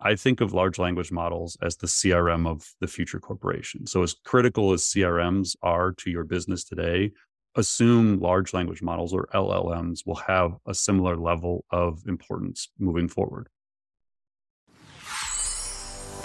I think of large language models as the CRM of the future corporation. So, as critical as CRMs are to your business today, assume large language models or LLMs will have a similar level of importance moving forward.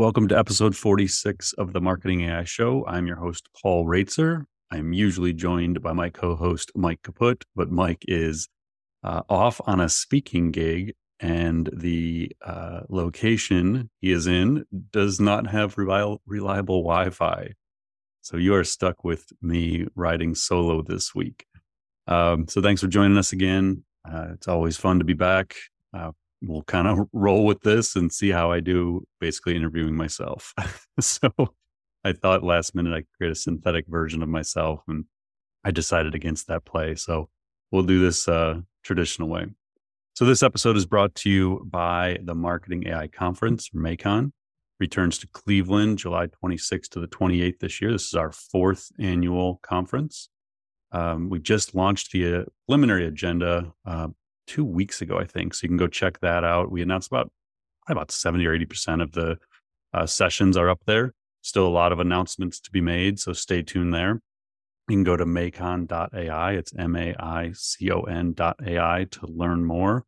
Welcome to episode 46 of the Marketing AI Show. I'm your host, Paul Roetzer. I'm usually joined by my co host, Mike Kaput, but Mike is uh, off on a speaking gig, and the uh, location he is in does not have reliable, reliable Wi Fi. So you are stuck with me riding solo this week. Um, so thanks for joining us again. Uh, it's always fun to be back. Uh, we'll kind of roll with this and see how I do basically interviewing myself. so I thought last minute I could create a synthetic version of myself and I decided against that play. So we'll do this uh, traditional way. So this episode is brought to you by the Marketing AI Conference, MAICON. Returns to Cleveland July 26th to the 28th this year. This is our fourth annual conference. Um, we just launched the uh, preliminary agenda uh, two weeks ago, I think. So you can go check that out. We announced about about 70 or 80% of the uh, sessions are up there. Still a lot of announcements to be made. So stay tuned there. You can go to maicon.ai. It's M A I C O N.ai to learn more.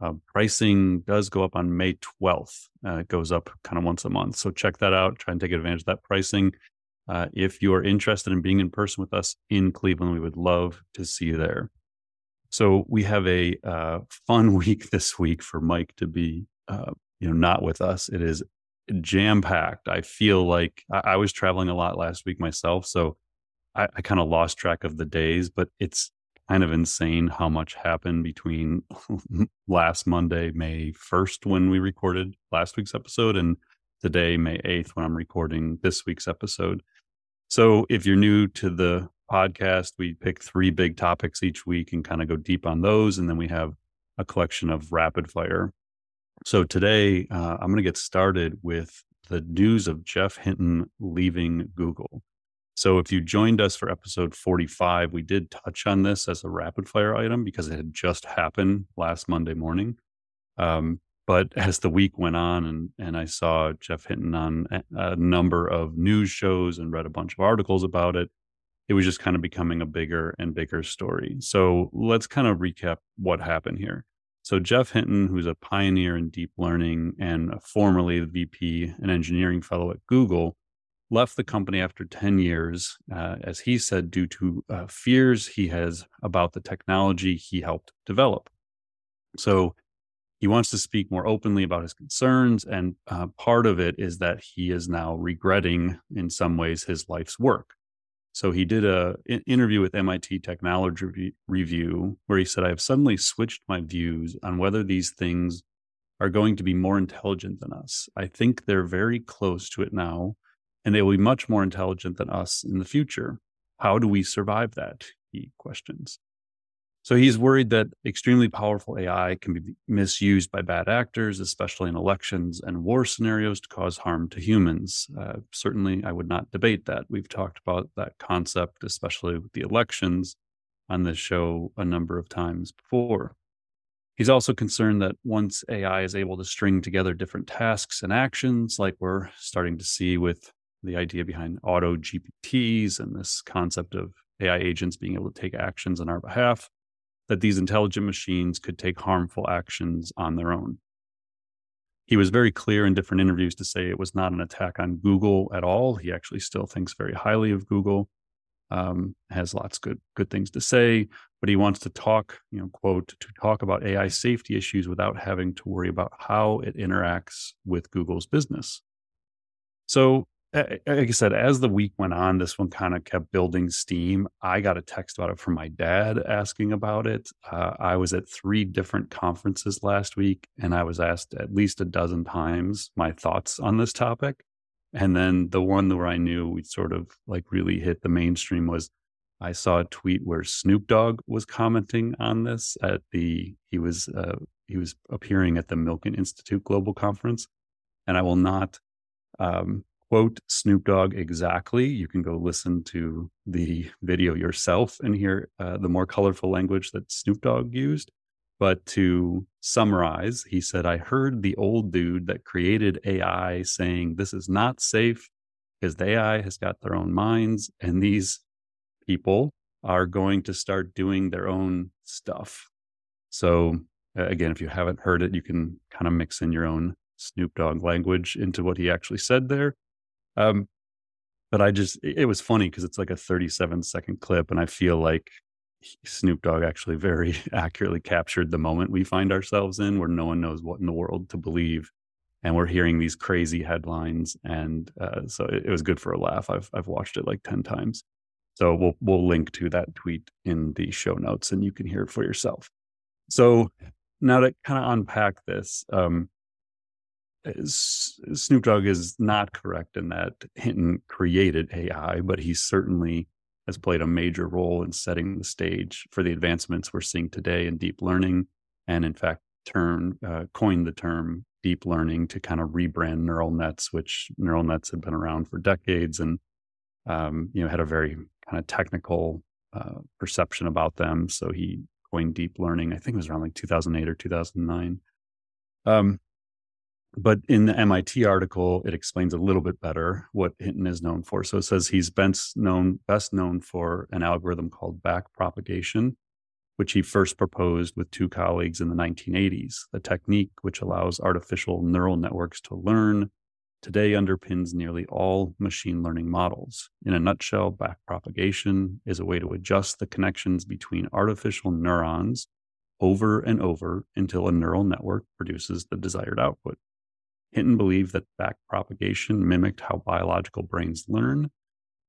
Uh, pricing does go up on May 12th. Uh, it goes up kind of once a month. So check that out. Try and take advantage of that pricing. Uh, if you are interested in being in person with us in Cleveland, we would love to see you there. So we have a uh, fun week this week for Mike to be, uh, you know, not with us. It is jam packed. I feel like I-, I, was traveling a lot last week myself, so I, I kind of lost track of the days. But it's kind of insane how much happened between last Monday, May first, when we recorded last week's episode, and today, May eighth, when I'm recording this week's episode. So if you're new to the podcast. We pick three big topics each week and kind of go deep on those. And then we have a collection of rapid fire. So today, uh, I'm going to get started with the news of Geoff Hinton leaving Google. So if you joined us for episode 45, we did touch on this as a rapid fire item because it had just happened last Monday morning. Um, but as the week went on and, and I saw Geoff Hinton on a number of news shows and read a bunch of articles about it, it was just kind of becoming a bigger and bigger story. So let's kind of recap what happened here. So Geoff Hinton, who's a pioneer in deep learning and formerly the VP and engineering fellow at Google, left the company after 10 years, uh, as he said, due to uh, fears he has about the technology he helped develop. So he wants to speak more openly about his concerns. And uh, part of it is that he is now regretting, in some ways, his life's work. So he did a interview with MIT Technology Review where he said, "I have suddenly switched my views on whether these things are going to be more intelligent than us. I think they're very close to it now, and they will be much more intelligent than us in the future. How do we survive that?" He questions. So he's worried that extremely powerful AI can be misused by bad actors, especially in elections and war scenarios, to cause harm to humans. Uh, certainly, I would not debate that. We've talked about that concept, especially with the elections, on this show a number of times before. He's also concerned that once AI is able to string together different tasks and actions, like we're starting to see with the idea behind auto GPTs and this concept of AI agents being able to take actions on our behalf, that these intelligent machines could take harmful actions on their own. He was very clear in different interviews to say it was not an attack on Google at all. He actually still thinks very highly of Google, um, has lots good good things to say, but he wants to talk, you know, quote, to talk about AI safety issues without having to worry about how it interacts with Google's business. So like I said, as the week went on, this one kind of kept building steam. I got a text about it from my dad asking about it. Uh, I was at three different conferences last week, and I was asked at least a dozen times my thoughts on this topic. And then the one where I knew we sort of like really hit the mainstream was I saw a tweet where Snoop Dogg was commenting on this at the he was uh, he was appearing at the Milken Institute Global Conference, and I will not um, quote Snoop Dogg exactly. You can go listen to the video yourself and hear uh, the more colorful language that Snoop Dogg used. But to summarize, he said, I heard the old dude that created AI saying this is not safe because the AI has got their own minds and these people are going to start doing their own stuff. So, again, if you haven't heard it, you can kind of mix in your own Snoop Dogg language into what he actually said there. Um, but I just, it was funny because it's like a 37 second clip. And I feel like Snoop Dogg actually very accurately captured the moment we find ourselves in where no one knows what in the world to believe. And we're hearing these crazy headlines. And uh, so it, it, was good for a laugh. I've, I've watched it like 10 times. So we'll, we'll link to that tweet in the show notes and you can hear it for yourself. So now to kind of unpack this, um, Snoop Dogg is not correct in that Hinton created AI, but he certainly has played a major role in setting the stage for the advancements we're seeing today in deep learning, and in fact, term uh, coined the term deep learning to kind of rebrand neural nets, which neural nets had been around for decades and um, you know had a very kind of technical uh, perception about them. So he coined deep learning. I think it was around like 2008 or 2009. Um, but in the MIT article, it explains a little bit better what Hinton is known for. So it says he's best known best known for an algorithm called backpropagation, which he first proposed with two colleagues in the 1980s. The technique, which allows artificial neural networks to learn, today underpins nearly all machine learning models. In a nutshell, backpropagation is a way to adjust the connections between artificial neurons over and over until a neural network produces the desired output. Hinton believed that backpropagation mimicked how biological brains learn,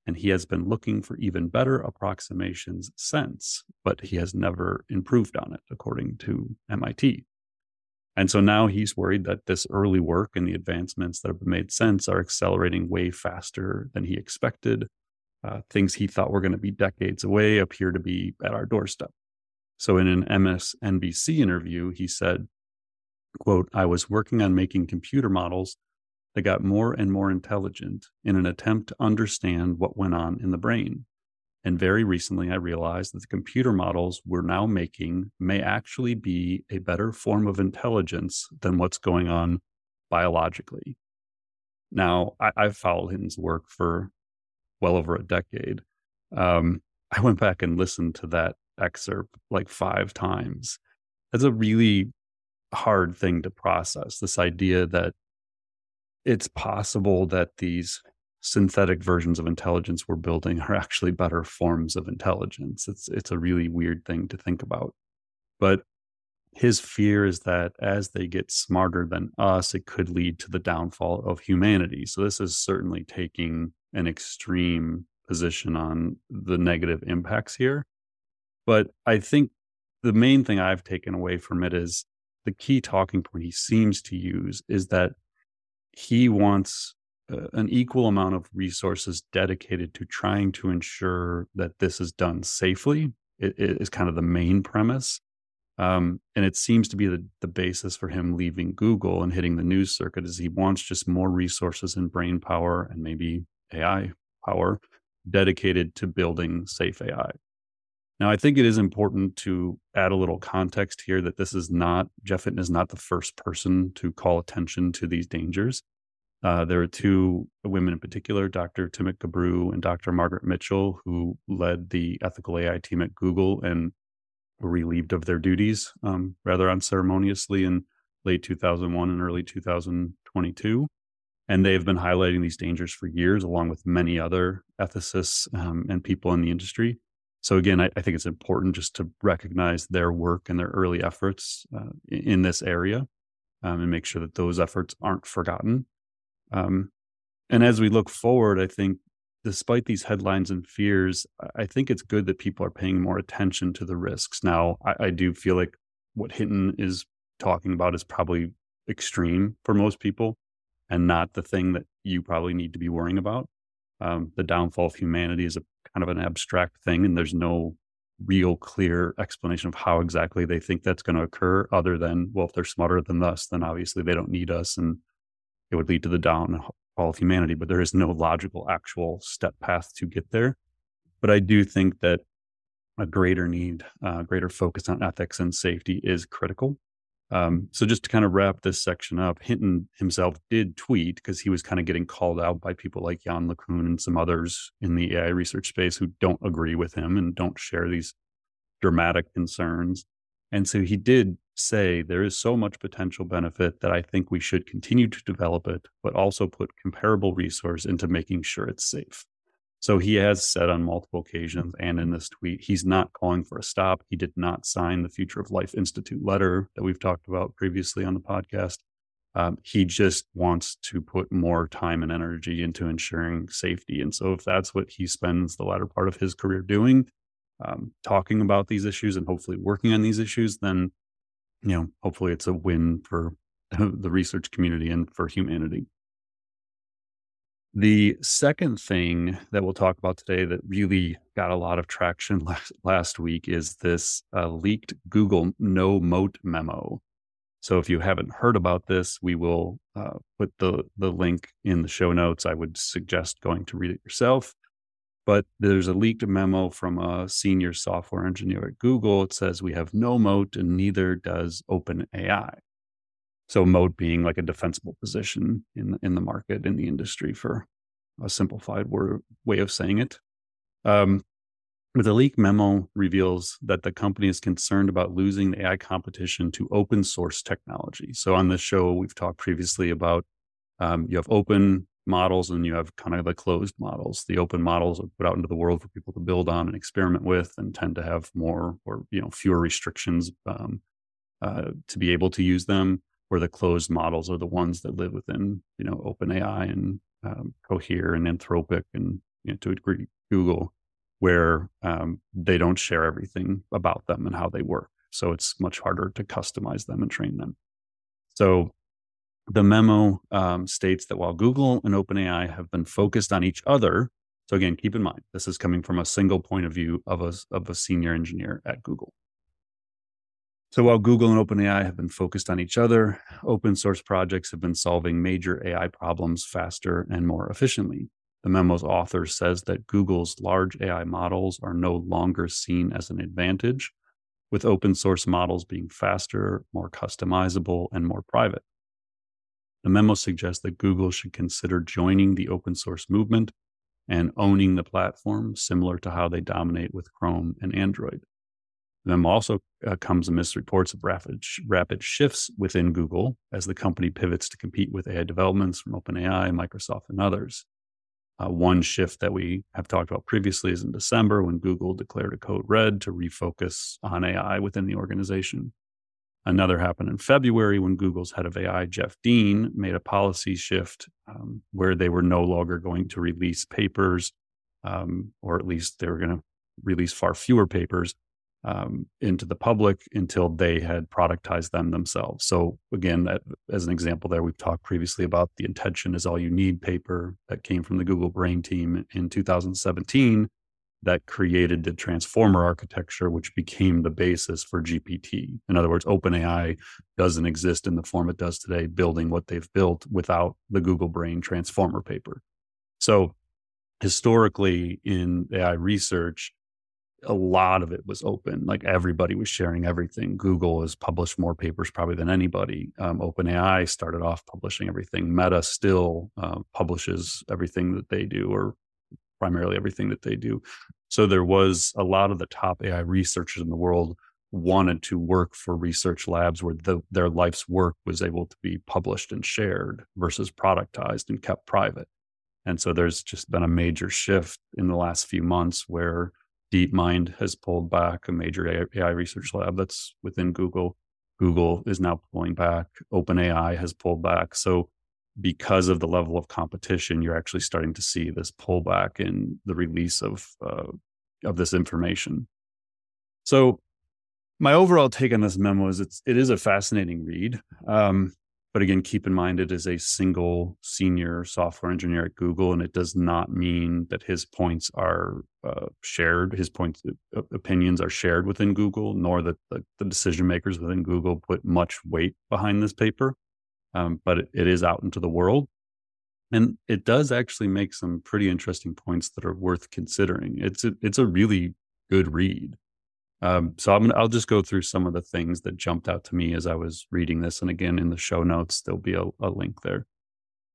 and he has been looking for even better approximations since, but he has never improved on it, according to MIT. And so now he's worried that this early work and the advancements that have made sense are accelerating way faster than he expected. Uh, things he thought were going to be decades away appear to be at our doorstep. So in an MSNBC interview, he said, quote, I was working on making computer models that got more and more intelligent in an attempt to understand what went on in the brain. And very recently, I realized that the computer models we're now making may actually be a better form of intelligence than what's going on biologically. Now, I, have followed Hinton's work for well over a decade. Um, I went back and listened to that excerpt like five times. That's a really hard thing to process this idea that it's possible that these synthetic versions of intelligence we're building are actually better forms of intelligence. It's it's a really weird thing to think about. But his fear is that as they get smarter than us it could lead to the downfall of humanity. So this is certainly taking an extreme position on the negative impacts here. But i think the main thing i've taken away from it is the key talking point he seems to use is that he wants uh, an equal amount of resources dedicated to trying to ensure that this is done safely. It, it is kind of the main premise. Um, and it seems to be the, the basis for him leaving Google and hitting the news circuit is he wants just more resources and brain power and maybe AI power dedicated to building safe AI. Now, I think it is important to add a little context here that this is not, Geoff Hinton is not the first person to call attention to these dangers. Uh, there are two women in particular, Dr. Timnit Gebru and Dr. Margaret Mitchell, who led the ethical AI team at Google and were relieved of their duties um, rather unceremoniously in late 2001 and early 2022. And they have been highlighting these dangers for years, along with many other ethicists um, and people in the industry. So again, I, I, think it's important just to recognize their work and their early efforts uh, in this area, um, and make sure that those efforts aren't forgotten. Um, and as we look forward, I think despite these headlines and fears, I think it's good that people are paying more attention to the risks. Now, I, I do feel like what Hinton is talking about is probably extreme for most people. and not the thing that you probably need to be worrying about. Um, the downfall of humanity is a kind of an abstract thing, and there's no real clear explanation of how exactly they think that's going to occur, other than, well, if they're smarter than us, then obviously they don't need us and it would lead to the downfall of humanity. But there is no logical, actual step path to get there. But I do think that a greater need, uh, greater focus on ethics and safety is critical. Um, so just to kind of wrap this section up, Hinton himself did tweet because he was kind of getting called out by people like Yann LeCun and some others in the AI research space who don't agree with him and don't share these dramatic concerns. And so he did say there is so much potential benefit that I think we should continue to develop it, but also put comparable resource into making sure it's safe. So he has said on multiple occasions and in this tweet, he's not calling for a stop. He did not sign the Future of Life Institute letter that we've talked about previously on the podcast. Um, he just wants to put more time and energy into ensuring safety. And so, if that's what he spends the latter part of his career doing, um, talking about these issues and hopefully working on these issues, then, you know, hopefully it's a win for the research community and for humanity. The second thing that we'll talk about today that really got a lot of traction last, last week is this uh, leaked Google no moat memo. So if you haven't heard about this, we will uh, put the the link in the show notes. I would suggest going to read it yourself. But there's a leaked memo from a senior software engineer at Google. It says we have no moat and neither does OpenAI. So moat being like a defensible position in in the market in the industry for a simplified word, way of saying it. Um, the leak memo reveals that the company is concerned about losing the AI competition to open source technology. So on this show, we've talked previously about um, you have open models and you have kind of the closed models. The open models are put out into the world for people to build on and experiment with, and tend to have more or you know fewer restrictions um, uh, to be able to use them where the closed models are the ones that live within you know OpenAI and um, Cohere and Anthropic and you know, to a degree Google, where um, they don't share everything about them and how they work. So it's much harder to customize them and train them. So the memo um, states that while Google and OpenAI have been focused on each other, so again, keep in mind this is coming from a single point of view of a of a senior engineer at Google. So while Google and OpenAI have been focused on each other, open source projects have been solving major AI problems faster and more efficiently. The memo's author says that Google's large AI models are no longer seen as an advantage, with open source models being faster, more customizable, and more private. The memo suggests that Google should consider joining the open source movement and owning the platform, similar to how they dominate with Chrome and Android. Then also uh, comes amidst reports of rapid, rapid shifts within Google as the company pivots to compete with AI developments from OpenAI, Microsoft, and others. Uh, one shift that we have talked about previously is in December when Google declared a code red to refocus on AI within the organization. Another happened in February when Google's head of AI, Jeff Dean, made a policy shift um, where they were no longer going to release papers, um, or at least they were going to release far fewer papers um, into the public until they had productized them themselves. So again, as an example, there we've talked previously about the attention is all you need paper that came from the Google Brain team in 2017 that created the transformer architecture, which became the basis for GPT. In other words, OpenAI doesn't exist in the form it does today, building what they've built without the Google Brain transformer paper. So historically in AI research, a lot of it was open. Like everybody was sharing everything. Google has published more papers probably than anybody. Um, OpenAI started off publishing everything. Meta still uh, publishes everything that they do, or primarily everything that they do. So there was a lot of the top AI researchers in the world wanted to work for research labs where the, their life's work was able to be published and shared versus productized and kept private. And so there's just been a major shift in the last few months where DeepMind has pulled back a major AI research lab that's within Google. Google is now pulling back. OpenAI has pulled back. So, because of the level of competition, you're actually starting to see this pullback in the release of uh, of this information. So, my overall take on this memo is it's it is a fascinating read. Um, but again, keep in mind it is a single senior software engineer at Google, and it does not mean that his points are uh, shared, his points, uh, opinions are shared within Google, nor that the, the, decision makers within Google put much weight behind this paper. Um, but it, it is out into the world. And it does actually make some pretty interesting points that are worth considering. It's a, it's a really good read. Um, so I'm, I'll just go through some of the things that jumped out to me as I was reading this. And again, in the show notes, there'll be a, a link there.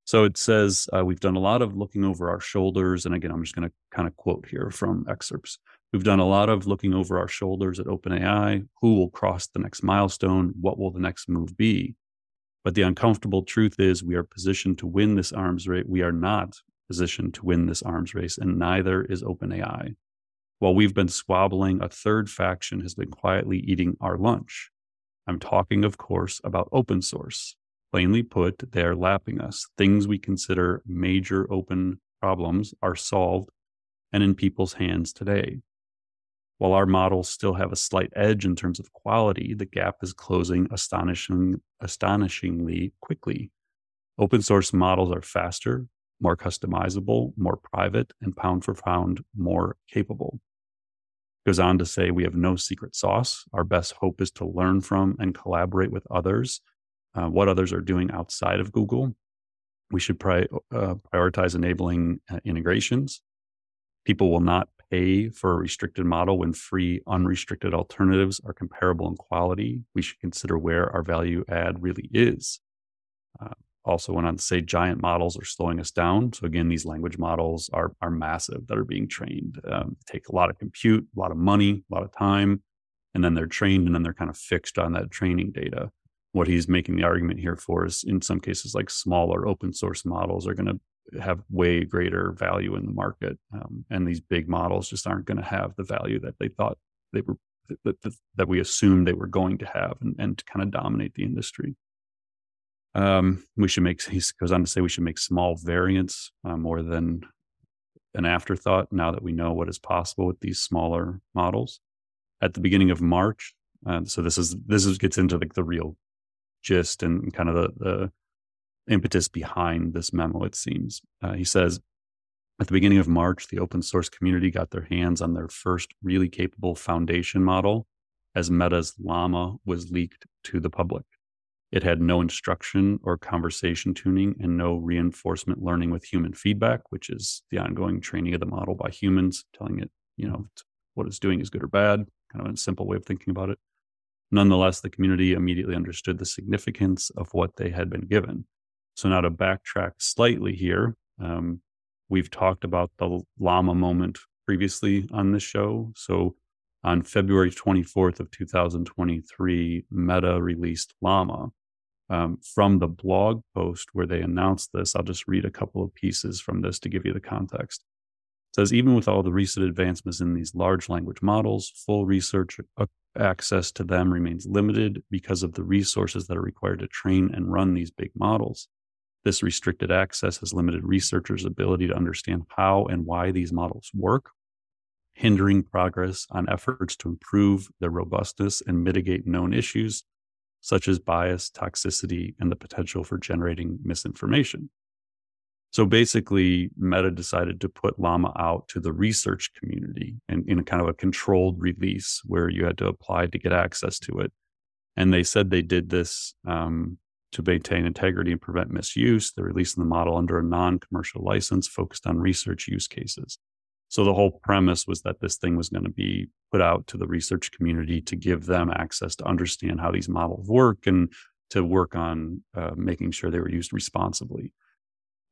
So it says, uh, we've done a lot of looking over our shoulders. And again, I'm just going to kind of quote here from excerpts. We've done a lot of looking over our shoulders at OpenAI. Who will cross the next milestone? What will the next move be? But the uncomfortable truth is, we are positioned to win this arms race. We are not positioned to win this arms race, and neither is OpenAI. While we've been squabbling, a third faction has been quietly eating our lunch. I'm talking, of course, about open source. Plainly put, they are lapping us. Things we consider major open problems are solved and in people's hands today. While our models still have a slight edge in terms of quality, the gap is closing astonishing, astonishingly quickly. Open source models are faster, more customizable, more private, and pound for pound more capable. Goes on to say, we have no secret sauce. Our best hope is to learn from and collaborate with others, uh, what others are doing outside of Google. We should pri- uh, prioritize enabling uh, integrations. People will not pay for a restricted model when free, unrestricted alternatives are comparable in quality. We should consider where our value add really is. Also went on to say giant models are slowing us down. So again, these language models are are massive that are being trained. Um, take a lot of compute, a lot of money, a lot of time, and then they're trained and then they're kind of fixed on that training data. What he's making the argument here for is in some cases like smaller open source models are going to have way greater value in the market, um, and these big models just aren't going to have the value that they thought they were that, that, that we assumed they were going to have and, and to kind of dominate the industry. Um, we should make, he goes on to say, we should make small variants uh, more than an afterthought now that we know what is possible with these smaller models. At the beginning of March, uh, so this is this is gets into like the real gist and kind of the, the impetus behind this memo. It seems uh, he says at the beginning of March, the open source community got their hands on their first really capable foundation model as Meta's Llama was leaked to the public. It had no instruction or conversation tuning and no reinforcement learning with human feedback, which is the ongoing training of the model by humans, telling it, you know, what it's doing is good or bad, kind of a simple way of thinking about it. Nonetheless, the community immediately understood the significance of what they had been given. So now to backtrack slightly here, um, we've talked about the llama moment previously on this show. So on February 24th of 2023, Meta released Llama, um, from the blog post where they announced this. I'll just read a couple of pieces from this to give you the context. It says, even with all the recent advancements in these large language models, full research access to them remains limited because of the resources that are required to train and run these big models. This restricted access has limited researchers' ability to understand how and why these models work, hindering progress on efforts to improve their robustness and mitigate known issues such as bias, toxicity, and the potential for generating misinformation. So basically, Meta decided to put Llama out to the research community in, in a kind of a controlled release where you had to apply to get access to it. And they said they did this um, to maintain integrity and prevent misuse. They're releasing the model under a non commercial license focused on research use cases. So the whole premise was that this thing was going to be put out to the research community to give them access to understand how these models work and to work on uh, making sure they were used responsibly.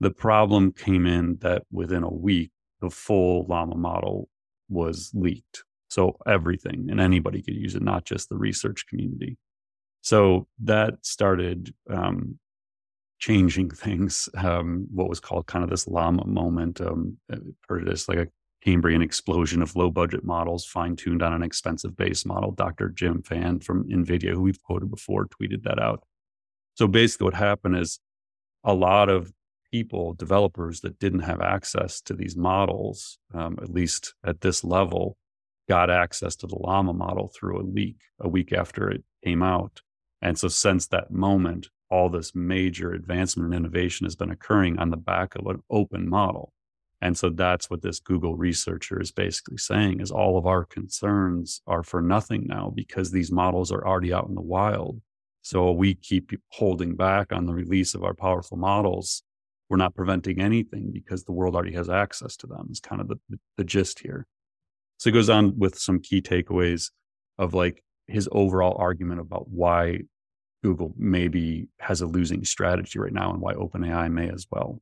The problem came in that within a week, the full Llama model was leaked. So everything and anybody could use it, not just the research community. So that started um, changing things. Um, what was called kind of this llama moment. Um, it as like a Cambrian explosion of low budget models fine tuned on an expensive base model. Dr. Jim Fan from NVIDIA, who we've quoted before, tweeted that out. So basically, what happened is a lot of people, developers that didn't have access to these models, um, at least at this level, got access to the Llama model through a leak a week after it came out. And so, since that moment, all this major advancement and innovation has been occurring on the back of an open model. And so that's what this Google researcher is basically saying is all of our concerns are for nothing now because these models are already out in the wild. So we keep holding back on the release of our powerful models. We're not preventing anything because the world already has access to them. Is kind of the, the gist here. So he goes on with some key takeaways of like his overall argument about why Google maybe has a losing strategy right now and why OpenAI may as well.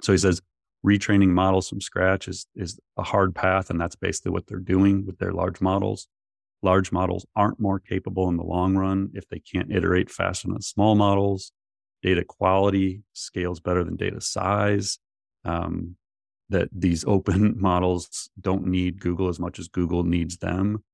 So he says retraining models from scratch is is a hard path, and that's basically what they're doing with their large models. Large models aren't more capable in the long run if they can't iterate faster than small models. Data quality scales better than data size. Um, that these open models don't need Google as much as Google needs them.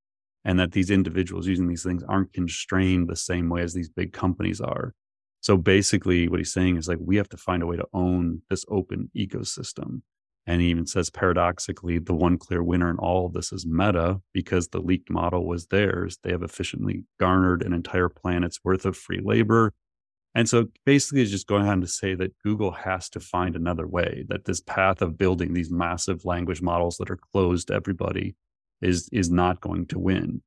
And that these individuals using these things aren't constrained the same way as these big companies are. So basically, what he's saying is like, we have to find a way to own this open ecosystem. And he even says, paradoxically, the one clear winner in all of this is Meta because the leaked model was theirs. They have efficiently garnered an entire planet's worth of free labor. And so basically, it's just going on to say that Google has to find another way, that this path of building these massive language models that are closed to everybody is, is not going to win.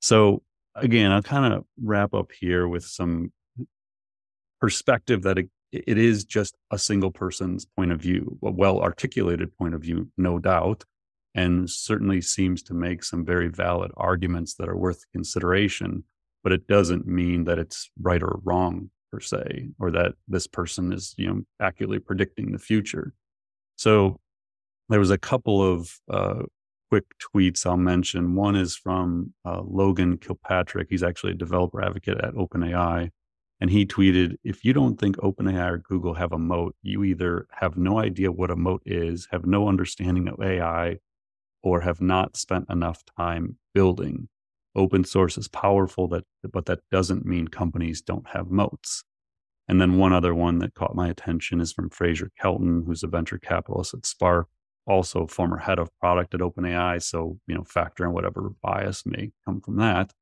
So again, I'll kind of wrap up here with some perspective that it, it is just a single person's point of view, a well articulated point of view, no doubt, and certainly seems to make some very valid arguments that are worth consideration. But it doesn't mean that it's right or wrong per se, or that this person is you know accurately predicting the future. So there was a couple of uh, quick tweets I'll mention. One is from uh, Logan Kilpatrick. He's actually a developer advocate at OpenAI. And he tweeted, if you don't think OpenAI or Google have a moat, you either have no idea what a moat is, have no understanding of AI, or have not spent enough time building. Open source is powerful, that, but that doesn't mean companies don't have moats. And then one other one that caught my attention is from Fraser Kelton, who's a venture capitalist at Spark, also former head of product at OpenAI. So, you know, factor in whatever bias may come from that.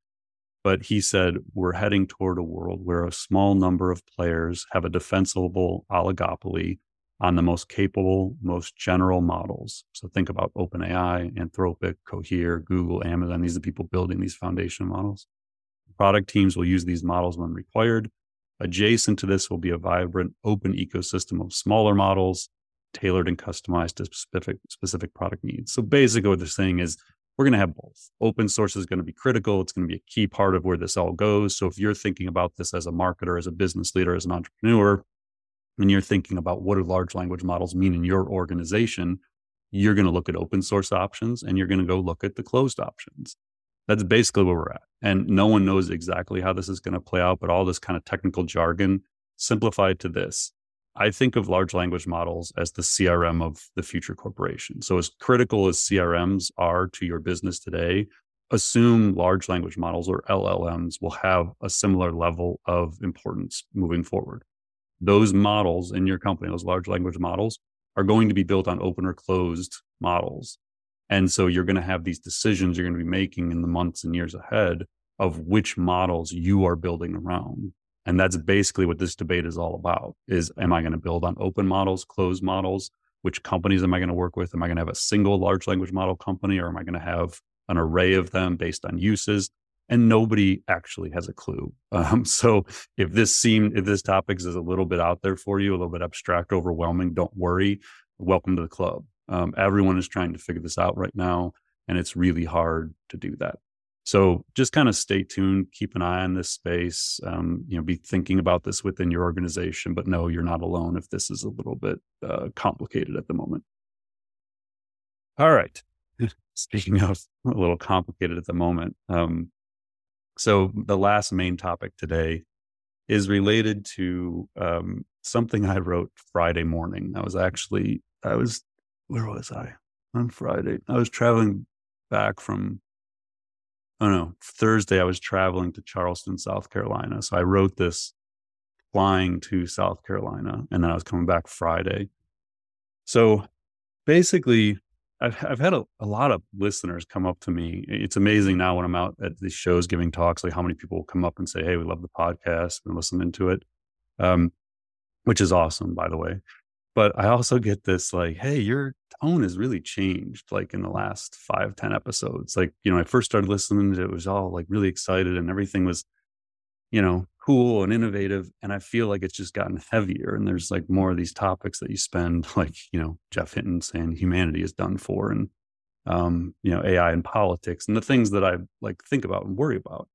But he said, we're heading toward a world where a small number of players have a defensible oligopoly on the most capable, most general models. So think about OpenAI, Anthropic, Cohere, Google, Amazon. These are the people building these foundation models. Product teams will use these models when required. Adjacent to this will be a vibrant, open ecosystem of smaller models tailored and customized to specific specific product needs. So basically, what they're saying is we're going to have both. Open source is going to be critical. It's going to be a key part of where this all goes. So if you're thinking about this as a marketer, as a business leader, as an entrepreneur, and you're thinking about what do large language models mean in your organization, you're going to look at open source options and you're going to go look at the closed options. That's basically where we're at. And no one knows exactly how this is going to play out, but all this kind of technical jargon simplified to this I think of large language models as the CRM of the future corporation. So, as critical as CRMs are to your business today, assume large language models or LLMs will have a similar level of importance moving forward. Those models in your company, those large language models, are going to be built on open or closed models. And so you're going to have these decisions you're going to be making in the months and years ahead of which models you are building around. And that's basically what this debate is all about is am I going to build on open models, closed models? Which companies am I going to work with? Am I going to have a single large language model company or am I going to have an array of them based on uses? And nobody actually has a clue. Um, so if this seemed, if this topic is a little bit out there for you, a little bit abstract, overwhelming, don't worry. Welcome to the club. Um, everyone is trying to figure this out right now. And it's really hard to do that. So just kind of stay tuned, keep an eye on this space. Um, you know, be thinking about this within your organization, but no, you're not alone if this is a little bit uh, complicated at the moment. All right. Speaking of a little complicated at the moment, um, so the last main topic today is related to um, something I wrote Friday morning. I was actually I was where was I on Friday? I was traveling back from oh no, Thursday I was traveling to Charleston, South Carolina. So I wrote this flying to South Carolina and then I was coming back Friday. So basically, I've, I've had a, a lot of listeners come up to me. It's amazing now when I'm out at these shows giving talks, like how many people will come up and say, Hey, we love the podcast and listen into it. um, which is awesome, by the way. But I also get this like, hey, your tone has really changed like in the last five, ten episodes. Like, you know, I first started listening to it, it was all like really excited and everything was, you know, cool and innovative. And I feel like it's just gotten heavier. And there's like more of these topics that you spend, like, you know, Geoff Hinton saying humanity is done for and um, you know, AI and politics and the things that I like think about and worry about.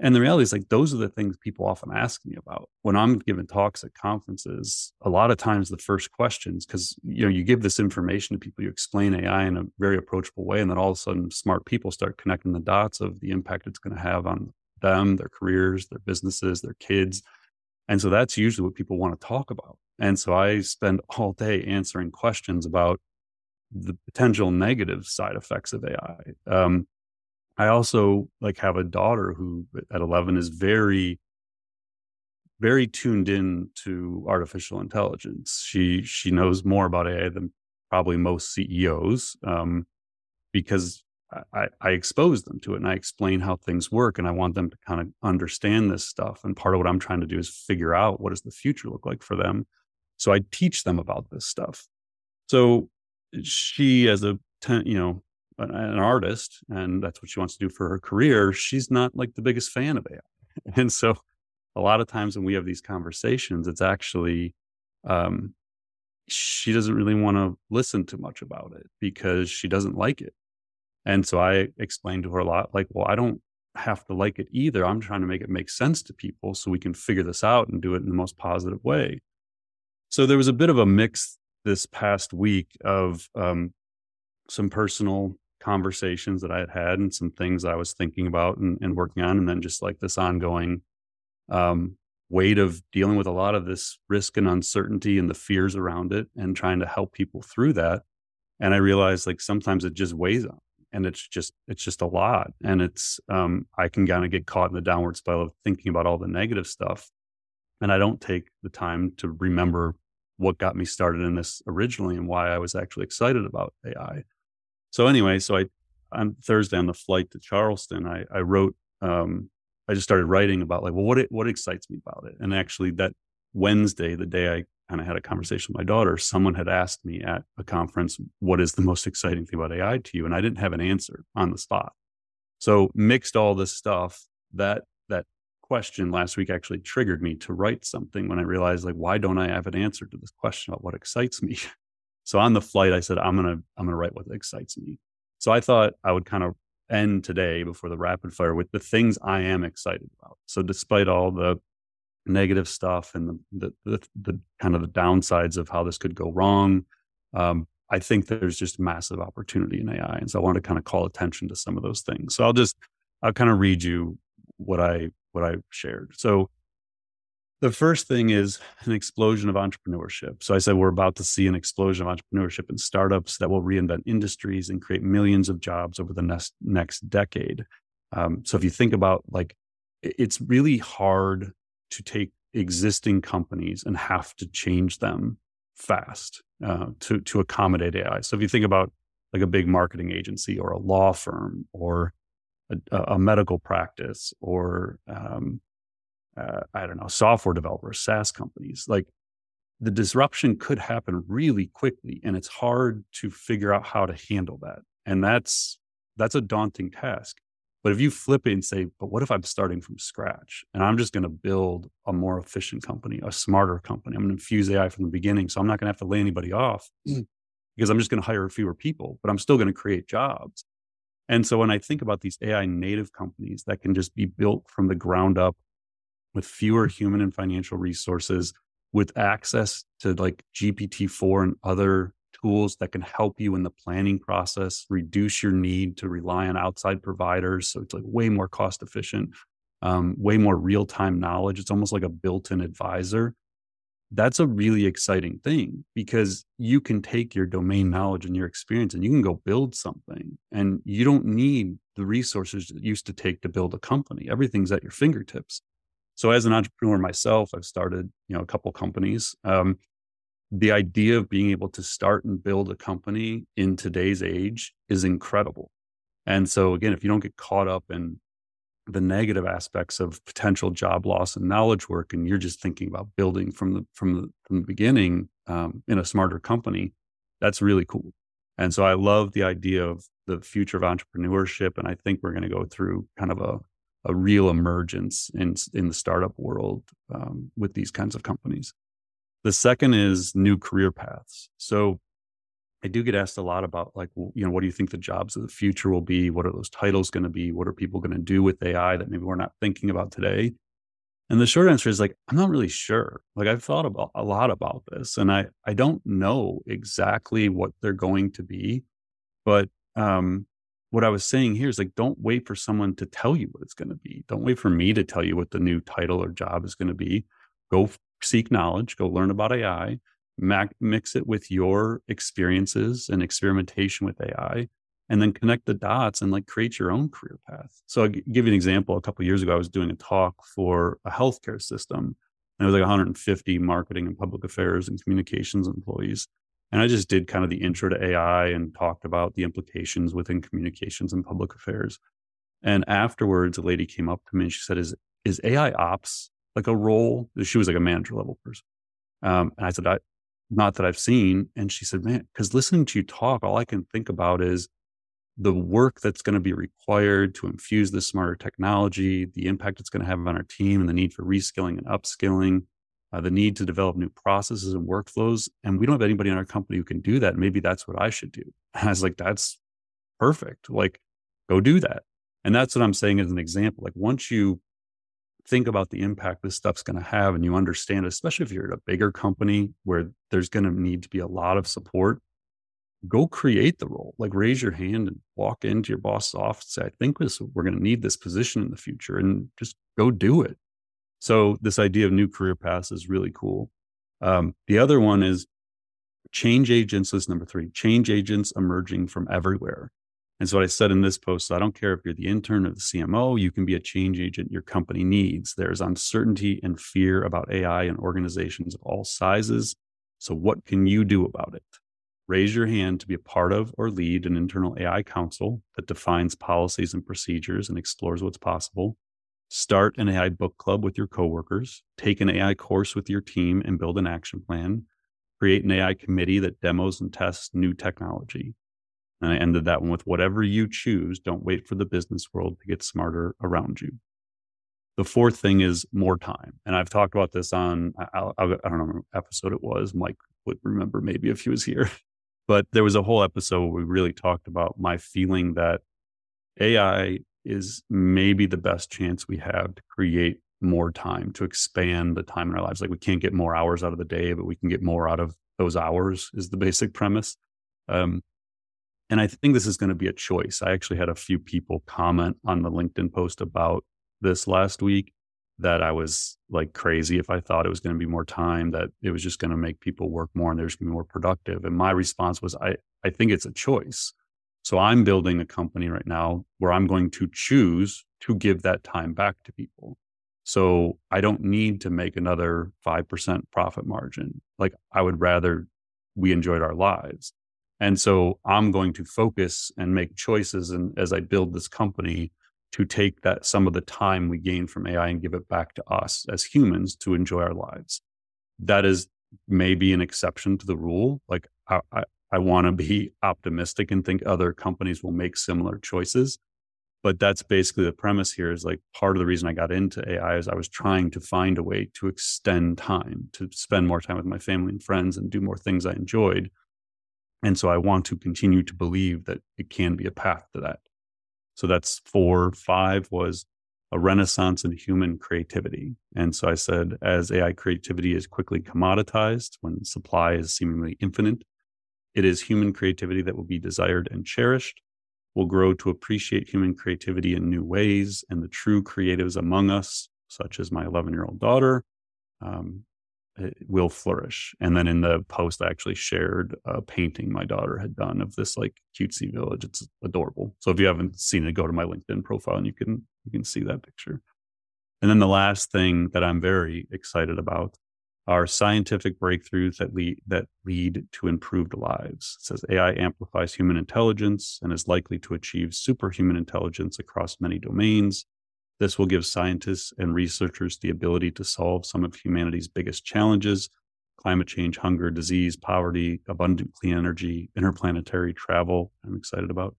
And the reality is like those are the things people often ask me about. When I'm giving talks at conferences, a lot of times the first questions, because you know, you give this information to people, you explain AI in a very approachable way, and then all of a sudden smart people start connecting the dots of the impact it's going to have on them, their careers, their businesses, their kids. And so that's usually what people want to talk about. And so I spend all day answering questions about the potential negative side effects of AI. Um, I also like have a daughter who at 11 is very very tuned in to artificial intelligence. She she knows more about AI than probably most CEOs um, because I, I expose them to it and I explain how things work and I want them to kind of understand this stuff. And part of what I'm trying to do is figure out what does the future look like for them. So I teach them about this stuff. So she, as a ten, you know an artist and that's what she wants to do for her career, she's not like the biggest fan of AI. And so a lot of times when we have these conversations, it's actually um, she doesn't really want to listen too much about it because she doesn't like it. And so I explained to her a lot like, well, I don't have to like it either. I'm trying to make it make sense to people so we can figure this out and do it in the most positive way. So there was a bit of a mix this past week of um, some personal conversations that I had had and some things I was thinking about and, and working on, and then just like this ongoing um, weight of dealing with a lot of this risk and uncertainty and the fears around it, and trying to help people through that. And I realized like sometimes it just weighs on, and it's just it's just a lot, and it's um, I can kind of get caught in the downward spiral of thinking about all the negative stuff, and I don't take the time to remember what got me started in this originally and why I was actually excited about AI. So anyway, so I on Thursday on the flight to Charleston, I, I wrote, um, I just started writing about like, well, what it, what excites me about it, and actually that Wednesday, the day I kind of had a conversation with my daughter, someone had asked me at a conference, what is the most exciting thing about AI to you? And I didn't have an answer on the spot. So mixed all this stuff, that that question last week actually triggered me to write something when I realized like, why don't I have an answer to this question about what excites me? So on the flight, I said, I'm gonna I'm gonna write what excites me. So I thought I would kind of end today before the rapid fire with the things I am excited about. So despite all the negative stuff and the the, the, the kind of the downsides of how this could go wrong, um, I think there's just massive opportunity in AI, and so I want to kind of call attention to some of those things. So I'll just I'll kind of read you what I what I shared. So the first thing is an explosion of entrepreneurship. So I said we're about to see an explosion of entrepreneurship and startups that will reinvent industries and create millions of jobs over the next next decade. Um, so if you think about like, it's really hard to take existing companies and have to change them fast uh, to to accommodate AI. So if you think about like a big marketing agency or a law firm or a, a medical practice or um, uh, I don't know, software developers, SaaS companies. Like the disruption could happen really quickly, and it's hard to figure out how to handle that. And that's that's a daunting task. But if you flip it and say, but what if I'm starting from scratch and I'm just going to build a more efficient company, a smarter company? I'm going to infuse AI from the beginning. So I'm not going to have to lay anybody off because I'm just going to hire fewer people, but I'm still going to create jobs. And so when I think about these AI native companies that can just be built from the ground up with fewer human and financial resources, with access to like GPT-4 and other tools that can help you in the planning process, reduce your need to rely on outside providers. So it's like way more cost efficient, um, way more real time knowledge. It's almost like a built in advisor. That's a really exciting thing because you can take your domain knowledge and your experience and you can go build something. And you don't need the resources that used to take to build a company. Everything's at your fingertips. So as an entrepreneur myself, I've started, you know, a couple companies. Um, the idea of being able to start and build a company in today's age is incredible. And so again, if you don't get caught up in the negative aspects of potential job loss and knowledge work, and you're just thinking about building from the from the, from the beginning um, in a smarter company, that's really cool. And so I love the idea of the future of entrepreneurship, and I think we're going to go through kind of a a real emergence in in the startup world um, with these kinds of companies. The second is new career paths. So I do get asked a lot about like, you know, what do you think the jobs of the future will be? What are those titles going to be? What are people going to do with AI that maybe we're not thinking about today? And the short answer is like, I'm not really sure. Like I've thought about a lot about this and I, I don't know exactly what they're going to be. But um, what I was saying here is like, don't wait for someone to tell you what it's going to be. Don't wait for me to tell you what the new title or job is going to be. Go seek knowledge, go learn about AI, mac- mix it with your experiences and experimentation with AI, and then connect the dots and like create your own career path. So I'll give you an example. A couple years ago, I was doing a talk for a healthcare system. And it was like 150 marketing and public affairs and communications employees. And I just did kind of the intro to AI and talked about the implications within communications and public affairs. And afterwards, a lady came up to me and she said, Is is AI ops like a role? She was like a manager level person. Um, and I said, I, not that I've seen. And she said, man, because listening to you talk, all I can think about is the work that's going to be required to infuse this smarter technology, the impact it's going to have on our team, and the need for reskilling and upskilling, uh, the need to develop new processes and workflows. And we don't have anybody in our company who can do that. Maybe that's what I should do. And I was like, that's perfect. Like, go do that. And that's what I'm saying as an example. Like, once you think about the impact this stuff's going to have and you understand, especially if you're at a bigger company where there's going to need to be a lot of support, go create the role. Like raise your hand and walk into your boss's office. Say, I think this, we're going to need this position in the future and just go do it. So this idea of new career paths is really cool. Um, the other one is change agents is number three, change agents emerging from everywhere. And so what I said in this post, I don't care if you're the intern or the CMO, you can be a change agent your company needs. There's uncertainty and fear about AI in organizations of all sizes. So what can you do about it? Raise your hand to be a part of or lead an internal AI council that defines policies and procedures and explores what's possible. Start an AI book club with your coworkers. Take an AI course with your team and build an action plan. Create an AI committee that demos and tests new technology. And I ended that one with whatever you choose, don't wait for the business world to get smarter around you. The fourth thing is more time. And I've talked about this on, I, I, I don't know what episode it was. Mike would remember maybe if he was here. But there was a whole episode where we really talked about my feeling that AI is maybe the best chance we have to create more time, to expand the time in our lives. Like we can't get more hours out of the day, but we can get more out of those hours, is the basic premise. Um, and I think this is going to be a choice. I actually had a few people comment on the LinkedIn post about this last week that I was like crazy if I thought it was going to be more time, that it was just going to make people work more and they're just going to be more productive. And my response was, I, I think it's a choice. So I'm building a company right now where I'm going to choose to give that time back to people. So I don't need to make another 5% profit margin. Like I would rather we enjoyed our lives. And so I'm going to focus and make choices. And as I build this company, to take that some of the time we gain from AI and give it back to us as humans to enjoy our lives. That is maybe an exception to the rule. Like I, I want to be optimistic and think other companies will make similar choices. But that's basically the premise here is like part of the reason I got into AI is I was trying to find a way to extend time, to spend more time with my family and friends and do more things I enjoyed and so I want to continue to believe that it can be a path to that. So that's four. Five was a renaissance in human creativity. And so I said, as AI creativity is quickly commoditized, when supply is seemingly infinite, it is human creativity that will be desired and cherished. We'll grow to appreciate human creativity in new ways, and the true creatives among us, such as my 11 year old daughter, um, will flourish. And then in the post, I actually shared a painting my daughter had done of this like cutesy village. It's adorable. So if you haven't seen it, go to my LinkedIn profile and you can you can see that picture. And then the last thing that I'm very excited about are scientific breakthroughs that lead that lead to improved lives. It says AI amplifies human intelligence and is likely to achieve superhuman intelligence across many domains. This will give scientists and researchers the ability to solve some of humanity's biggest challenges climate change, hunger, disease, poverty, abundant clean energy, interplanetary travel. I'm excited about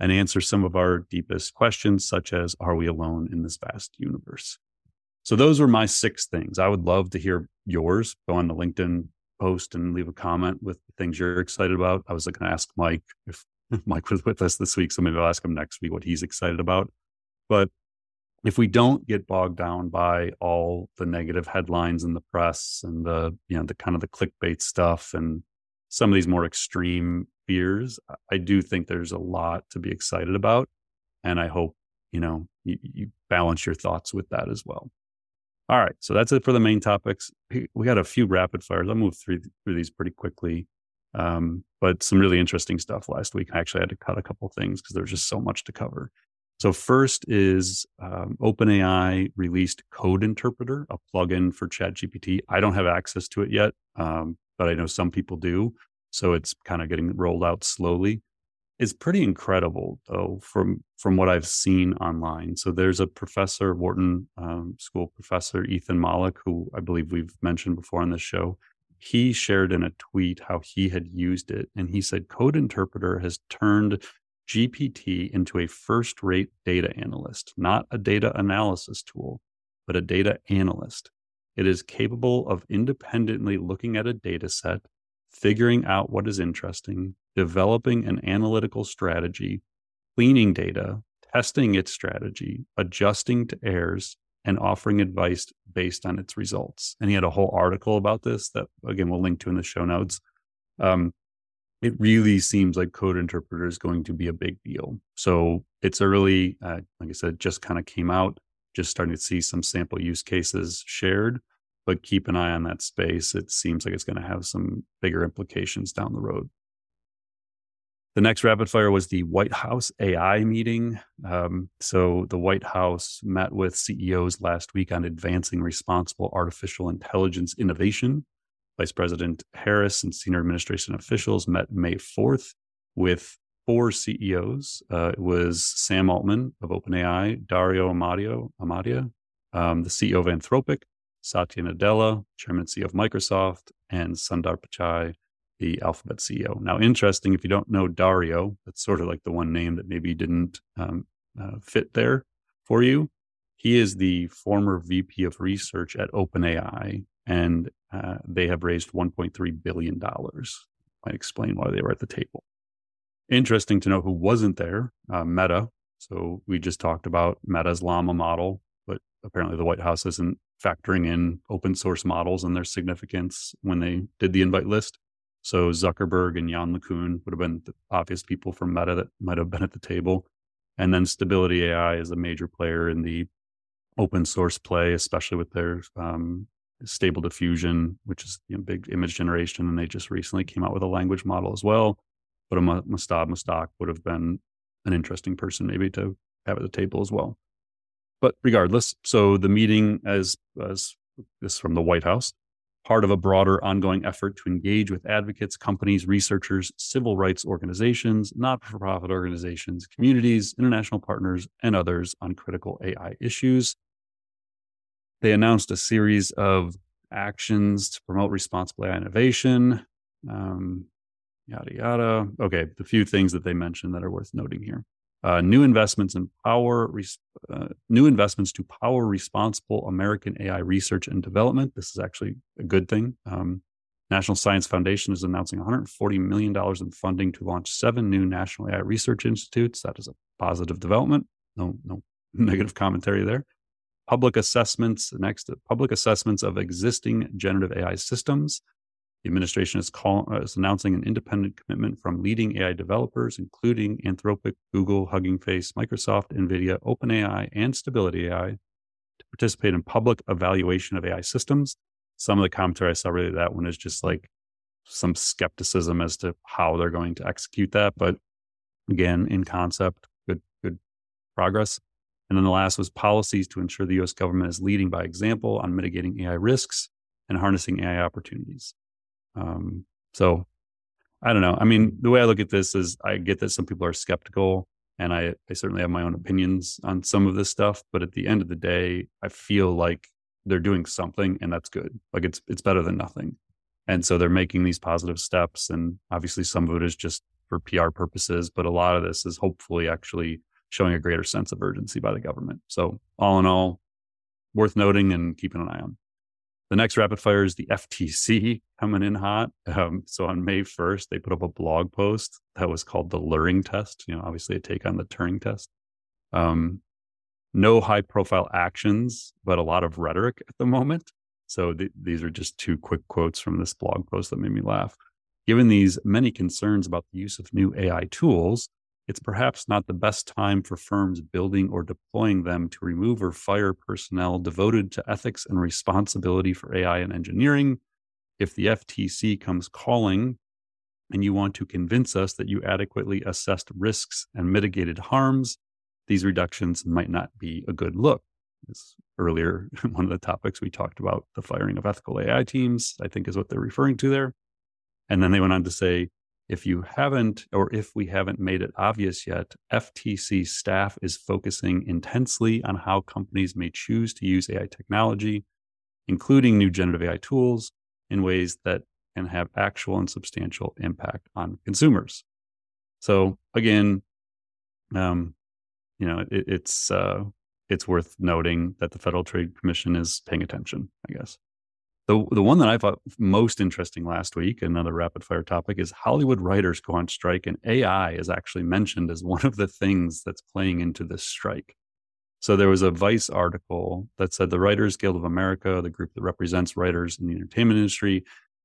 and answer some of our deepest questions, such as Are we alone in this vast universe? So, those were my six things. I would love to hear yours. Go on the LinkedIn post and leave a comment with the things you're excited about. I was going to ask Mike if Mike was with us this week. So, maybe I'll ask him next week what he's excited about. But if we don't get bogged down by all the negative headlines in the press and the you know the kind of the clickbait stuff and some of these more extreme fears, I do think there's a lot to be excited about. And I hope, you know, you, you balance your thoughts with that as well. All right. So that's it for the main topics. We got a few rapid fires. I'll move through, through these pretty quickly. Um, but some really interesting stuff last week. I actually had to cut a couple things because there's just so much to cover. So first is um, OpenAI released Code Interpreter, a plugin for ChatGPT. I don't have access to it yet, um, but I know some people do. So it's kind of getting rolled out slowly. It's pretty incredible, though, from from what I've seen online. So there's a professor, Wharton um, School professor Ethan Mollick, who I believe we've mentioned before on this show. He shared in a tweet how he had used it, and he said Code Interpreter has turned GPT into a first-rate data analyst, not a data analysis tool, but a data analyst. It is capable of independently looking at a data set figuring out what is interesting, developing an analytical strategy, cleaning data, testing its strategy, adjusting to errors, and offering advice based on its results. And he had a whole article about this that, again, we'll link to in the show notes. Um, it really seems like code interpreter is going to be a big deal. So it's early, uh, like I said, just kind of came out, just starting to see some sample use cases shared but keep an eye on that space. It seems like it's going to have some bigger implications down the road. The next rapid fire was the White House AI meeting. Um, so, the White House met with CEOs last week on advancing responsible artificial intelligence innovation. Vice President Harris and senior administration officials met May 4th with four CEOs. Uh, it was Sam Altman of OpenAI, Dario Amadio, Amadia, um, the CEO of Anthropic, Satya Nadella, Chairman and CEO of Microsoft, and Sundar Pichai, the Alphabet CEO. Now, interesting, if you don't know Dario, that's sort of like the one name that maybe didn't um, uh, fit there for you. He is the former VP of research at OpenAI, and uh, they have raised $1.3 billion. Might explain why they were at the table. Interesting to know who wasn't there uh, Meta. So we just talked about Meta's Llama model, but apparently the White House isn't factoring in open source models and their significance when they did the invite list. So Zuckerberg and Yann LeCun would have been the obvious people from Meta that might have been at the table. And then Stability AI is a major player in the open source play, especially with their um, stable diffusion, which is you know, big image generation. And they just recently came out with a language model as well. But a Mostab Mostaque would have been an interesting person maybe to have at the table as well. But regardless, so the meeting as as this from the White House, part of a broader ongoing effort to engage with advocates, companies, researchers, civil rights organizations, not-for-profit organizations, communities, international partners, and others on critical AI issues. They announced a series of actions to promote responsible AI innovation. Um, yada yada. Okay, the few things that they mentioned that are worth noting here uh, new investments in power, uh, new investments to power responsible American AI research and development. This is actually a good thing. Um, National Science Foundation is announcing $140 million in funding to launch seven new national AI research institutes. That is a positive development. No, no negative commentary there. Public assessments, next, public assessments of existing generative AI systems. The administration is, call, uh, is announcing an independent commitment from leading AI developers, including Anthropic, Google, Hugging Face, Microsoft, NVIDIA, OpenAI, and Stability AI, to participate in public evaluation of AI systems. Some of the commentary I saw really that one is just like some skepticism as to how they're going to execute that. But again, in concept, good, good progress. And then the last was policies to ensure the US government is leading by example on mitigating AI risks and harnessing AI opportunities. Um, so I don't know. I mean, the way I look at this is I get that some people are skeptical. And I, I certainly have my own opinions on some of this stuff, but at the end of the day, I feel like they're doing something and that's good. Like it's it's better than nothing. And so they're making these positive steps. And obviously some of it is just for PR purposes, but a lot of this is hopefully actually showing a greater sense of urgency by the government. So all in all, worth noting and keeping an eye on. The next rapid fire is the FTC coming in hot. Um, so on May 1st, they put up a blog post that was called the Luring Test, you know, obviously a take on the Turing test. Um, no high profile actions, but a lot of rhetoric at the moment. So th- these are just two quick quotes from this blog post that made me laugh. Given these many concerns about the use of new AI tools, it's perhaps not the best time for firms building or deploying them to remove or fire personnel devoted to ethics and responsibility for AI and engineering. If the FTC comes calling and you want to convince us that you adequately assessed risks and mitigated harms, these reductions might not be a good look. As earlier, one of the topics we talked about, the firing of ethical AI teams, I think is what they're referring to there. And then they went on to say, if you haven't, or if we haven't made it obvious yet, FTC staff is focusing intensely on how companies may choose to use AI technology, including new generative AI tools, in ways that can have actual and substantial impact on consumers. So again, um, you know, it, it's uh, it's worth noting that the Federal Trade Commission is paying attention. I guess. The, the one that I thought most interesting last week, another rapid fire topic, is Hollywood writers go on strike, and AI is actually mentioned as one of the things that's playing into this strike. So there was a Vice article that said the Writers Guild of America, the group that represents writers in the entertainment industry,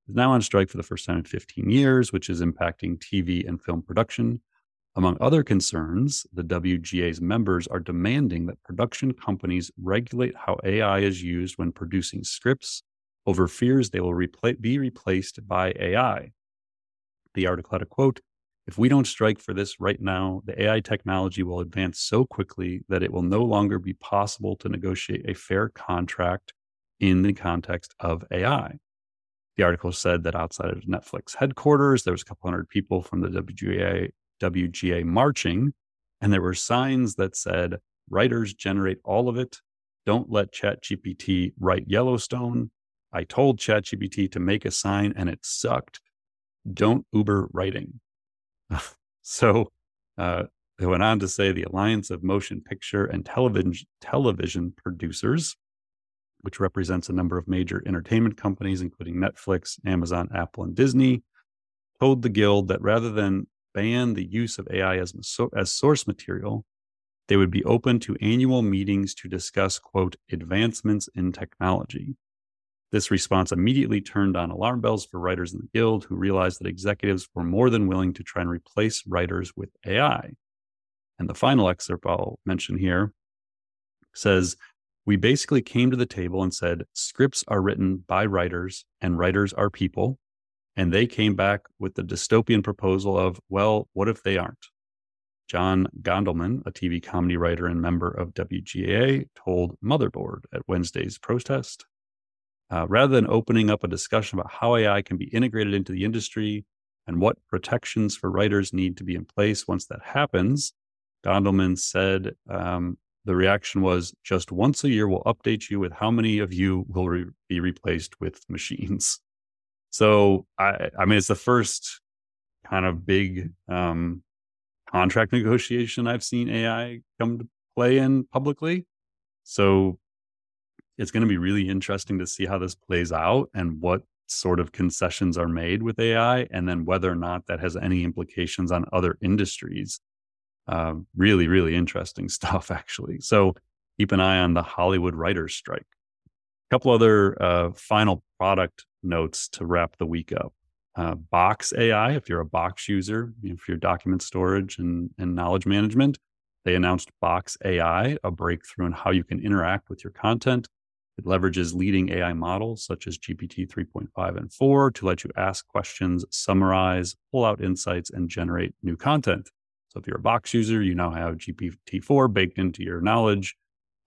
is now on strike for the first time in 15 years, which is impacting TV and film production. Among other concerns, the WGA's members are demanding that production companies regulate how AI is used when producing scripts over fears they will be replaced by AI. The article had a quote If we don't strike for this right now, the AI technology will advance so quickly that it will no longer be possible to negotiate a fair contract in the context of AI. The article said that outside of Netflix headquarters, there was a couple hundred people from the WGA, WGA marching, and there were signs that said, writers generate all of it. Don't let ChatGPT write Yellowstone. I told ChatGPT to make a sign and it sucked. Don't Uber writing. so uh, they went on to say the Alliance of Motion Picture and Television, television Producers, which represents a number of major entertainment companies, including Netflix, Amazon, Apple, and Disney, told the Guild that rather than ban the use of AI as, as source material, they would be open to annual meetings to discuss, quote, advancements in technology. This response immediately turned on alarm bells for writers in the Guild, who realized that executives were more than willing to try and replace writers with AI. And the final excerpt I'll mention here says, We basically came to the table and said, scripts are written by writers, and writers are people. And they came back with the dystopian proposal of, well, what if they aren't? John Gondelman, a TV comedy writer and member of WGA, told Motherboard at Wednesday's protest uh, rather than opening up a discussion about how AI can be integrated into the industry and what protections for writers need to be in place once that happens, Gondelman said um, the reaction was just once a year we'll update you with how many of you will re- be replaced with machines. So I, I mean, it's the first kind of big um, contract negotiation I've seen AI come to play in publicly. So it's going to be really interesting to see how this plays out and what sort of concessions are made with AI, and then whether or not that has any implications on other industries. Uh, really, really interesting stuff, actually. So keep an eye on the Hollywood writers' strike. A couple other uh, final product notes to wrap the week up. Uh, Box AI, if you're a Box user, if you're document storage and, and knowledge management, they announced Box AI, a breakthrough in how you can interact with your content it leverages leading AI models such as GPT 3.5 and 4 to let you ask questions, summarize, pull out insights, and generate new content. So if you're a box user, you now have GPT 4 baked into your knowledge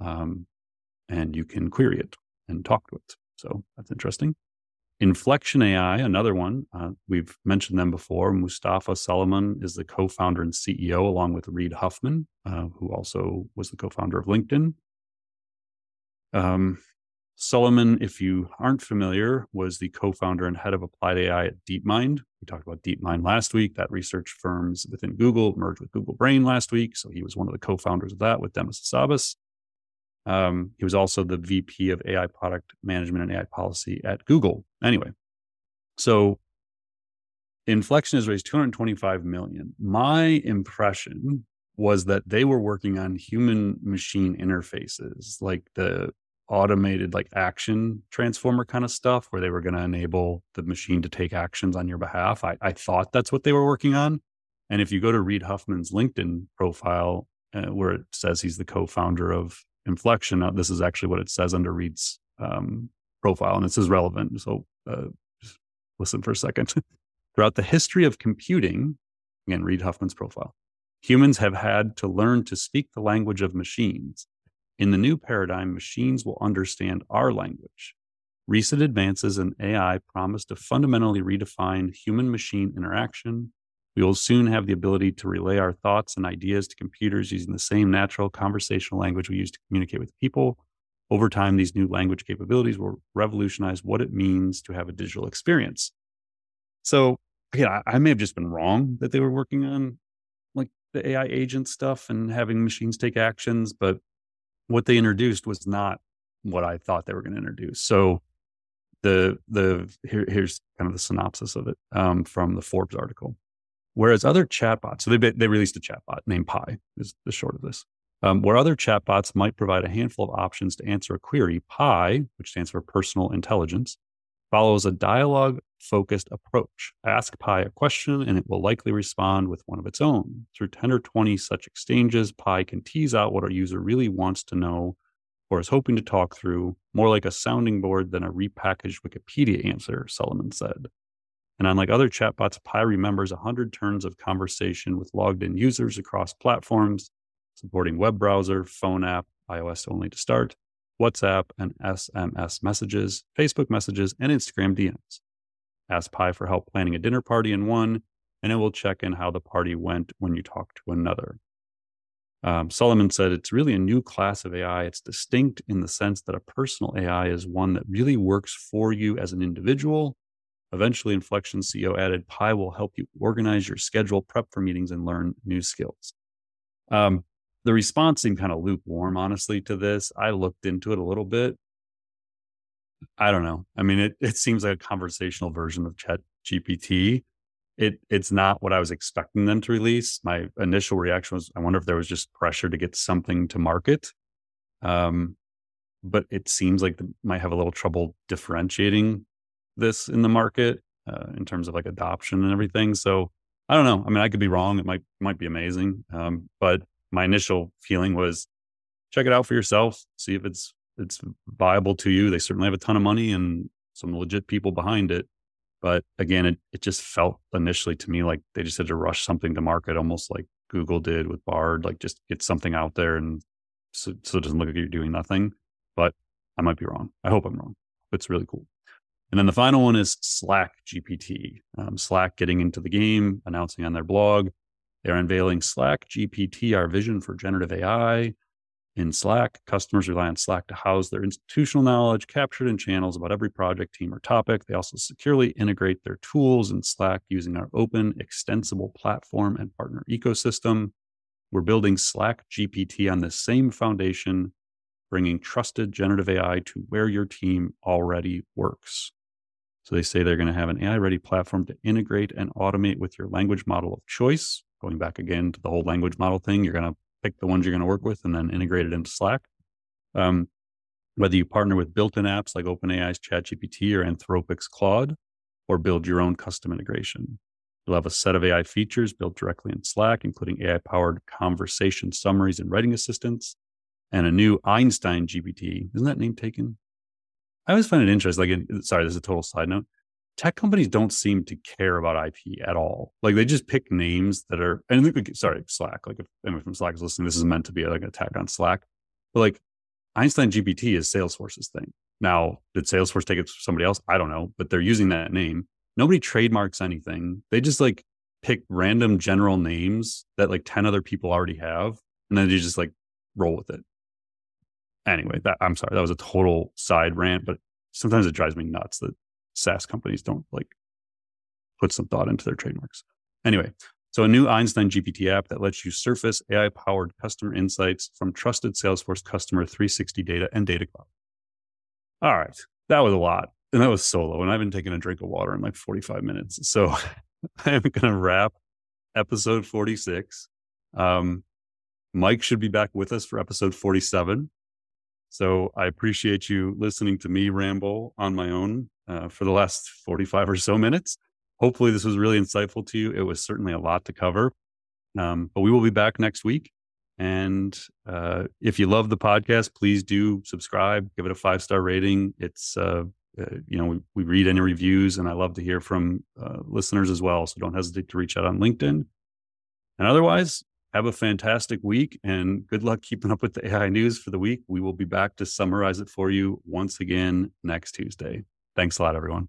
um, and you can query it and talk to it. So that's interesting. Inflection AI, another one, uh, we've mentioned them before. Mustafa Suleyman is the co founder and CEO, along with Reid Hoffman, uh, who also was the co founder of LinkedIn. Um, Suleyman, if you aren't familiar, was the co founder and head of applied AI at DeepMind. We talked about DeepMind last week. That research firms within Google merged with Google Brain last week. So he was one of the co founders of that with Demis Hassabis. Um, he was also the VP of AI product management and AI policy at Google. Anyway, so Inflection has raised 225 million. My impression was that they were working on human machine interfaces, like the automated like action transformer kind of stuff where they were going to enable the machine to take actions on your behalf. I, I thought that's what they were working on. And if you go to Reid Hoffman's LinkedIn profile, uh, where it says he's the co-founder of Inflection, this is actually what it says under Reid's um, profile, and this is relevant. So uh, listen for a second. Throughout the history of computing, again, Reid Hoffman's profile, humans have had to learn to speak the language of machines in the new paradigm, machines will understand our language. Recent advances in AI promise to fundamentally redefine human machine interaction. We will soon have the ability to relay our thoughts and ideas to computers using the same natural conversational language we use to communicate with people. Over time, these new language capabilities will revolutionize what it means to have a digital experience. So, yeah, I may have just been wrong that they were working on like the AI agent stuff and having machines take actions, but what they introduced was not what I thought they were going to introduce. So the the here, here's kind of the synopsis of it um, from the Forbes article. Whereas other chatbots, so they they released a chatbot named Pi is the short of this. Um, where other chatbots might provide a handful of options to answer a query, Pi, which stands for personal intelligence, follows a dialogue focused approach. Ask Pi a question and it will likely respond with one of its own. Through 10 or 20 such exchanges, Pi can tease out what our user really wants to know or is hoping to talk through, more like a sounding board than a repackaged Wikipedia answer, Suleyman said. And unlike other chatbots, Pi remembers 100 turns of conversation with logged in users across platforms, supporting web browser, phone app, iOS only to start, WhatsApp and SMS messages, Facebook messages, and Instagram DMs. Ask Pi for help planning a dinner party in one, and it will check in how the party went when you talk to another. Um, Suleyman said it's really a new class of AI. It's distinct in the sense that a personal AI is one that really works for you as an individual. Eventually, Inflection CEO added, Pi will help you organize your schedule, prep for meetings, and learn new skills. Um, the response seemed kind of lukewarm, honestly, to this. I looked into it a little bit. I don't know. I mean, it, it seems like a conversational version of Chat GPT. It it's not what I was expecting them to release. My initial reaction was, I wonder if there was just pressure to get something to market. Um, but it seems like they might have a little trouble differentiating this in the market uh, in terms of like adoption and everything. So I don't know. I mean, I could be wrong. It might might be amazing, um, but my initial feeling was check it out for yourself, see if it's it's viable to you. They certainly have a ton of money and some legit people behind it. But again, it, it just felt initially to me like they just had to rush something to market, almost like Google did with Bard, like just get something out there and so, so it doesn't look like you're doing nothing. But I might be wrong. I hope I'm wrong. But It's really cool. And then the final one is Slack GPT. Um, Slack getting into the game, announcing on their blog they're unveiling Slack GPT, our vision for generative AI. In Slack, customers rely on Slack to house their institutional knowledge captured in channels about every project, team, or topic. They also securely integrate their tools in Slack using our open, extensible platform and partner ecosystem. We're building Slack GPT on the same foundation, bringing trusted generative AI to where your team already works. So they say they're going to have an AI ready platform to integrate and automate with your language model of choice going back again to the whole language model thing, you're going to pick the ones you're going to work with and then integrate it into Slack. Um, whether you partner with built-in apps like OpenAI's ChatGPT or Anthropic's Claude, or build your own custom integration. You'll have a set of AI features built directly in Slack, including AI-powered conversation summaries and writing assistants, and a new Einstein GPT. Isn't that name taken? I always find it interesting. Like, sorry, this is a total side note tech companies don't seem to care about IP at all. Like they just pick names that are, and sorry, Slack. Like if anyone from Slack is listening, this is meant to be like an attack on Slack. But like Einstein GPT is Salesforce's thing. Now, did Salesforce take it from somebody else? I don't know, but they're using that name. Nobody trademarks anything. They just like pick random general names that like 10 other people already have. And then you just like roll with it. Anyway, that I'm sorry, that was a total side rant, but sometimes it drives me nuts that SaaS companies don't like put some thought into their trademarks. Anyway, so a new Einstein GPT app that lets you surface AI powered customer insights from trusted Salesforce customer 360 data and data cloud. All right, that was a lot. And that was solo. And I've been taking a drink of water in like 45 minutes. So I am going to wrap episode 46. Um, Mike should be back with us for episode 47. So I appreciate you listening to me ramble on my own uh, for the last 45 or so minutes. Hopefully, this was really insightful to you. It was certainly a lot to cover. Um, but we will be back next week. And uh, if you love the podcast, please do subscribe, give it a five star rating. It's, uh, uh, you know, we, we, read any reviews and I love to hear from uh, listeners as well. So don't hesitate to reach out on LinkedIn. And otherwise, have a fantastic week and good luck keeping up with the AI news for the week. We will be back to summarize it for you once again next Tuesday. Thanks a lot, everyone.